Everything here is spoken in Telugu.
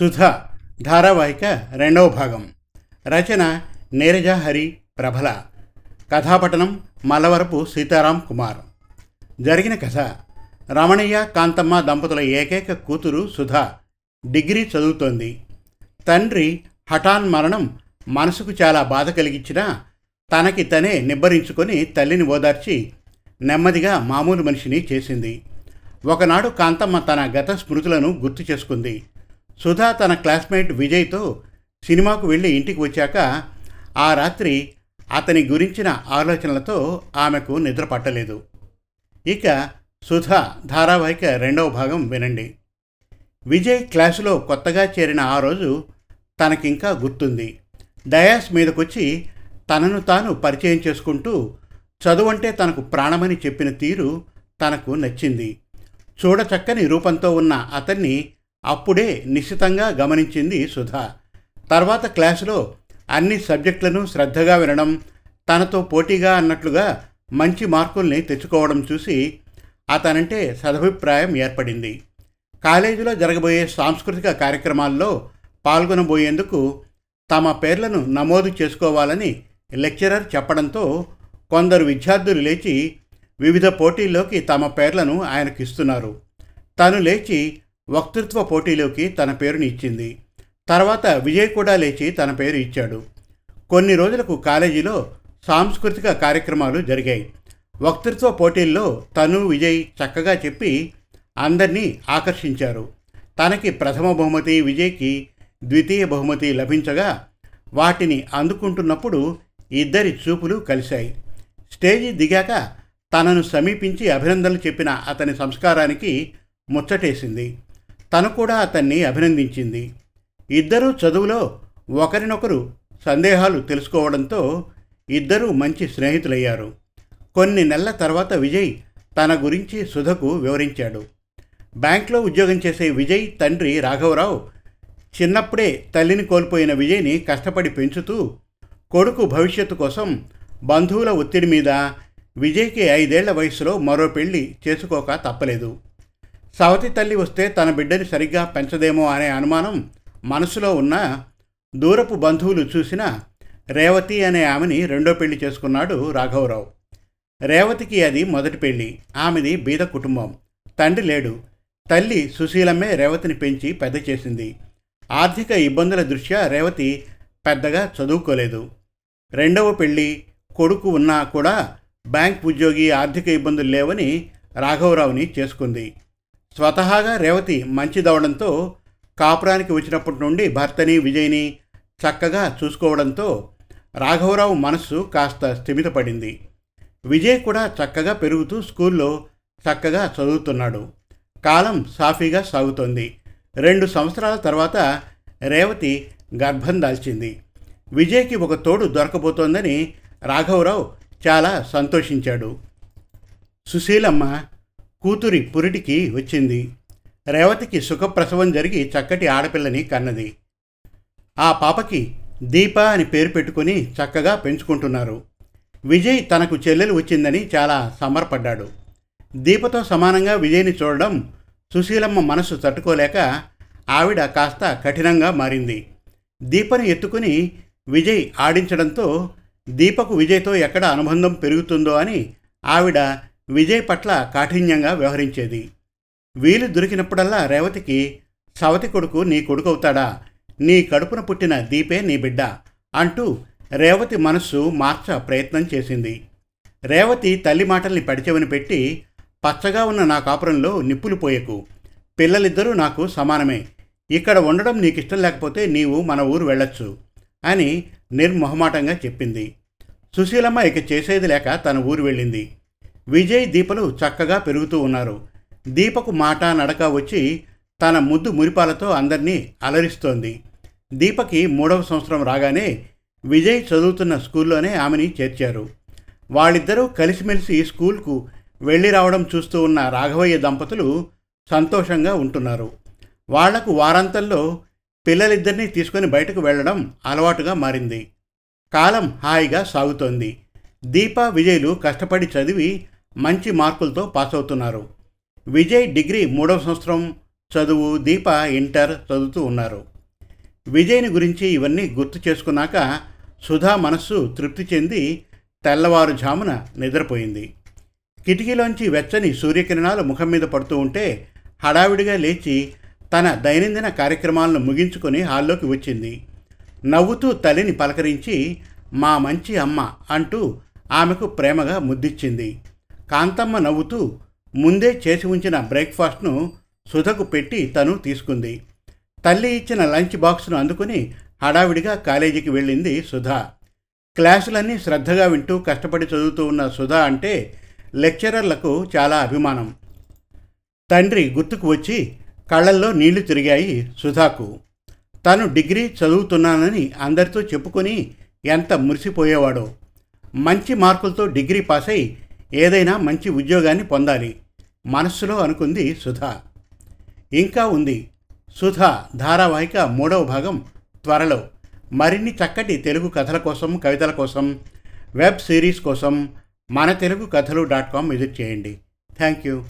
సుధ ధారావాహిక రెండవ భాగం. రచన నీరజ హరి ప్రభల. కథాపటనం మల్లవరపు సీతారాం కుమార్. జరిగిన కథ. రమణయ్య కాంతమ్మ దంపతుల ఏకైక కూతురు సుధ డిగ్రీ చదువుతోంది. తండ్రి హఠాన్ మరణం మనసుకు చాలా బాధ కలిగించినా తనకి తనే నిబ్బరించుకొని తల్లిని ఓదార్చి నెమ్మదిగా మామూలు మనిషిని చేసింది. ఒకనాడు కాంతమ్మ తన గత స్మృతులను గుర్తు చేసుకుంది. సుధా తన క్లాస్మేట్ విజయ్తో సినిమాకు వెళ్ళి ఇంటికి వచ్చాక ఆ రాత్రి అతని గురించిన ఆలోచనలతో ఆమెకు నిద్ర పట్టలేదు. ఇక సుధా ధారావాహిక రెండవ భాగం వినండి. విజయ్ క్లాసులో కొత్తగా చేరిన ఆ రోజు తనకింకా గుర్తుంది. డయాస్ మీదకొచ్చి తనను తాను పరిచయం చేసుకుంటూ చదువంటే తనకు ప్రాణమని చెప్పిన తీరు తనకు నచ్చింది. చూడచక్కని రూపంతో ఉన్న అతన్ని అప్పుడే నిశ్చితంగా గమనించింది సుధా. తర్వాత క్లాసులో అన్ని సబ్జెక్టులను శ్రద్ధగా వినడం తనతో పోటీగా అన్నట్లుగా మంచి మార్కుల్ని తెచ్చుకోవడం చూసి అతనంటే సదభిప్రాయం ఏర్పడింది. కాలేజీలో జరగబోయే సాంస్కృతిక కార్యక్రమాల్లో పాల్గొనబోయేందుకు తమ పేర్లను నమోదు చేసుకోవాలని లెక్చరర్ చెప్పడంతో కొందరు విద్యార్థులు లేచి వివిధ పోటీల్లోకి తమ పేర్లను ఆయనకు ఇస్తున్నారు తను లేచి వక్తృత్వ పోటీలోకి తన పేరుని ఇచ్చింది. తర్వాత విజయ్ కూడా లేచి తన పేరు ఇచ్చాడు. కొన్ని రోజులకు కాలేజీలో సాంస్కృతిక కార్యక్రమాలు జరిగాయి. వక్తృత్వ పోటీల్లో తను విజయ్ చక్కగా చెప్పి అందరినీ ఆకర్షించారు. తనకి ప్రథమ బహుమతి విజయ్కి ద్వితీయ బహుమతి లభించగా వాటిని అందుకుంటున్నప్పుడు ఇద్దరి చూపులు కలిశాయి. స్టేజి దిగాక తనను సమీపించి అభినందనలు చెప్పిన అతని సంస్కారానికి ముచ్చటేసింది. తను కూడా అతన్ని అభినందించింది. ఇద్దరూ చదువులో ఒకరినొకరు సందేహాలు తెలుసుకోవడంతో ఇద్దరూ మంచి స్నేహితులయ్యారు. కొన్ని నెలల తర్వాత విజయ్ తన గురించి సుధకు వివరించాడు. బ్యాంక్లో ఉద్యోగం చేసే విజయ్ తండ్రి రాఘవరావు చిన్నప్పుడే తల్లిని కోల్పోయిన విజయ్ని కష్టపడి పెంచుతూ కొడుకు భవిష్యత్తు కోసం బంధువుల ఒత్తిడి మీద విజయ్కి ఐదేళ్ళ వయసులో మరో పెళ్ళి చేసుకోక తప్పలేదు. సవతి తల్లి వస్తే తన బిడ్డని సరిగ్గా పెంచదేమో అనే అనుమానం మనసులో ఉన్న దూరపు బంధువులు చూసిన రేవతి అనే ఆమెని రెండో పెళ్ళి చేసుకున్నాడు రాఘవరావు. రేవతికి అది మొదటి పెళ్ళి. ఆమెది బీద కుటుంబం. తండ్రి లేడు. తల్లి సుశీలమ్మే రేవతిని పెంచి పెద్ద చేసింది. ఆర్థిక ఇబ్బందుల దృష్ట్యా రేవతి పెద్దగా చదువుకోలేదు. రెండవ పెళ్ళి కొడుకు ఉన్నా కూడా బ్యాంక్ ఉద్యోగి ఆర్థిక ఇబ్బందులు లేవని రాఘవరావుని చేసుకుంది. స్వతహాగా రేవతి మంచిదవడంతో కాపురానికి వచ్చినప్పటి నుండి భర్తని విజయ్ని చక్కగా చూసుకోవడంతో రాఘవరావు మనస్సు కాస్త స్థిమితపడింది విజయ్ కూడా చక్కగా పెరుగుతూ స్కూల్లో చక్కగా చదువుతున్నాడు. కాలం సాఫీగా సాగుతోంది. రెండు సంవత్సరాల తర్వాత రేవతి గర్భం దాల్చింది. విజయ్కి ఒక తోడు దొరకబోతోందని రాఘవరావు చాలా సంతోషించాడు. సుశీలమ్మ కూతురి పురిటికి వచ్చింది. రేవతికి సుఖప్రసవం జరిగి చక్కటి ఆడపిల్లని కన్నది. ఆ పాపకి దీప అని పేరు పెట్టుకుని చక్కగా పెంచుకుంటున్నారు. విజయ్ తనకు చెల్లెలు వచ్చిందని చాలా సంబరపడ్డాడు. దీపతో సమానంగా విజయ్ని చూడడం సుశీలమ్మ మనసు తట్టుకోలేక ఆవిడ కాస్త కఠినంగా మారింది. దీపను ఎత్తుకుని విజయ్ ఆడించడంతో దీపకు విజయ్తో ఎక్కడ అనుబంధం పెరుగుతుందో అని ఆవిడ విజయ్ పట్ల కాఠిన్యంగా వ్యవహరించేది. వీలు దొరికినప్పుడల్లా రేవతికి సవతి కొడుకు నీ కొడుకవుతాడా? నీ కడుపున పుట్టిన దీపే నీ బిడ్డ అంటూ రేవతి మనస్సు మార్చ ప్రయత్నం చేసింది. రేవతి తల్లి మాటల్ని పడిచెవని పెట్టి పచ్చగా ఉన్న నా కాపురంలో నిప్పులు పోయకు. పిల్లలిద్దరూ నాకు సమానమే. ఇక్కడ ఉండడం నీకు ఇష్టం లేకపోతే నీవు మన ఊరు వెళ్ళొచ్చు అని నిర్మొహమాటంగా చెప్పింది. సుశీలమ్మ ఇక చేసేది లేక తన ఊరు వెళ్ళింది. విజయ్ దీపలు చక్కగా పెరుగుతూ ఉన్నారు. దీపకు మాట నడక వచ్చి తన ముద్దు మురిపాలతో అందరినీ అలరిస్తోంది. దీపకి మూడవ సంవత్సరం రాగానే విజయ్ చదువుతున్న స్కూల్లోనే ఆమెని చేర్చారు. వాళ్ళిద్దరూ కలిసిమెలిసి స్కూల్కు వెళ్ళి రావడం చూస్తూ ఉన్న రాఘవయ్య దంపతులు సంతోషంగా ఉంటున్నారు. వాళ్ళకు వారాంతంలో పిల్లలిద్దరినీ తీసుకొని బయటకు వెళ్ళడం అలవాటుగా మారింది. కాలం హాయిగా సాగుతోంది. దీప విజయ్లు కష్టపడి చదివి మంచి మార్కులతో పాస్ అవుతున్నారు. విజయ్ డిగ్రీ మూడవ సంవత్సరం చదువు దీప ఇంటర్ చదువుతూ ఉన్నారు. విజయ్ని గురించి ఇవన్నీ గుర్తు చేసుకున్నాక సుధా మనస్సు తృప్తి చెంది తెల్లవారుజామున నిద్రపోయింది. కిటికీలోంచి వెచ్చని సూర్యకిరణాలు ముఖం మీద పడుతూ ఉంటే హడావిడిగా లేచి తన దైనందిన కార్యక్రమాలను ముగించుకొని హాల్లోకి వచ్చింది. నవ్వుతూ తల్లిని పలకరించి మా మంచి అమ్మ అంటూ ఆమెకు ప్రేమగా ముద్దిచ్చింది. కాంతమ్మ నవ్వుతూ ముందే చేసి ఉంచిన బ్రేక్ఫాస్ట్ను సుధకు పెట్టి తను తీసుకుంది. తల్లి ఇచ్చిన లంచ్ బాక్స్ను అందుకుని హడావిడిగా కాలేజీకి వెళ్ళింది సుధా. క్లాసులన్నీ శ్రద్ధగా వింటూ కష్టపడి చదువుతూ ఉన్న సుధా అంటే లెక్చరర్లకు చాలా అభిమానం. తండ్రి గుర్తుకు వచ్చి కళ్ళల్లో నీళ్ళు తిరిగాయి సుధాకు. తను డిగ్రీ చదువుతున్నానని అందరితో చెప్పుకొని ఎంత మురిసిపోయేవాడో. మంచి మార్కులతో డిగ్రీ పాస్ అయి ఏదైనా మంచి ఉద్యోగాన్ని పొందాలి. మనస్సులో అనుకుంది సుధా. ఇంకా ఉంది. సుధా ధారావాహిక మూడవ భాగం త్వరలో. మరిన్ని చక్కటి తెలుగు కథల కోసం కవితల కోసం వెబ్ సిరీస్ కోసం మన Telugu Kathalu dot com visit చేయండి. Thank you.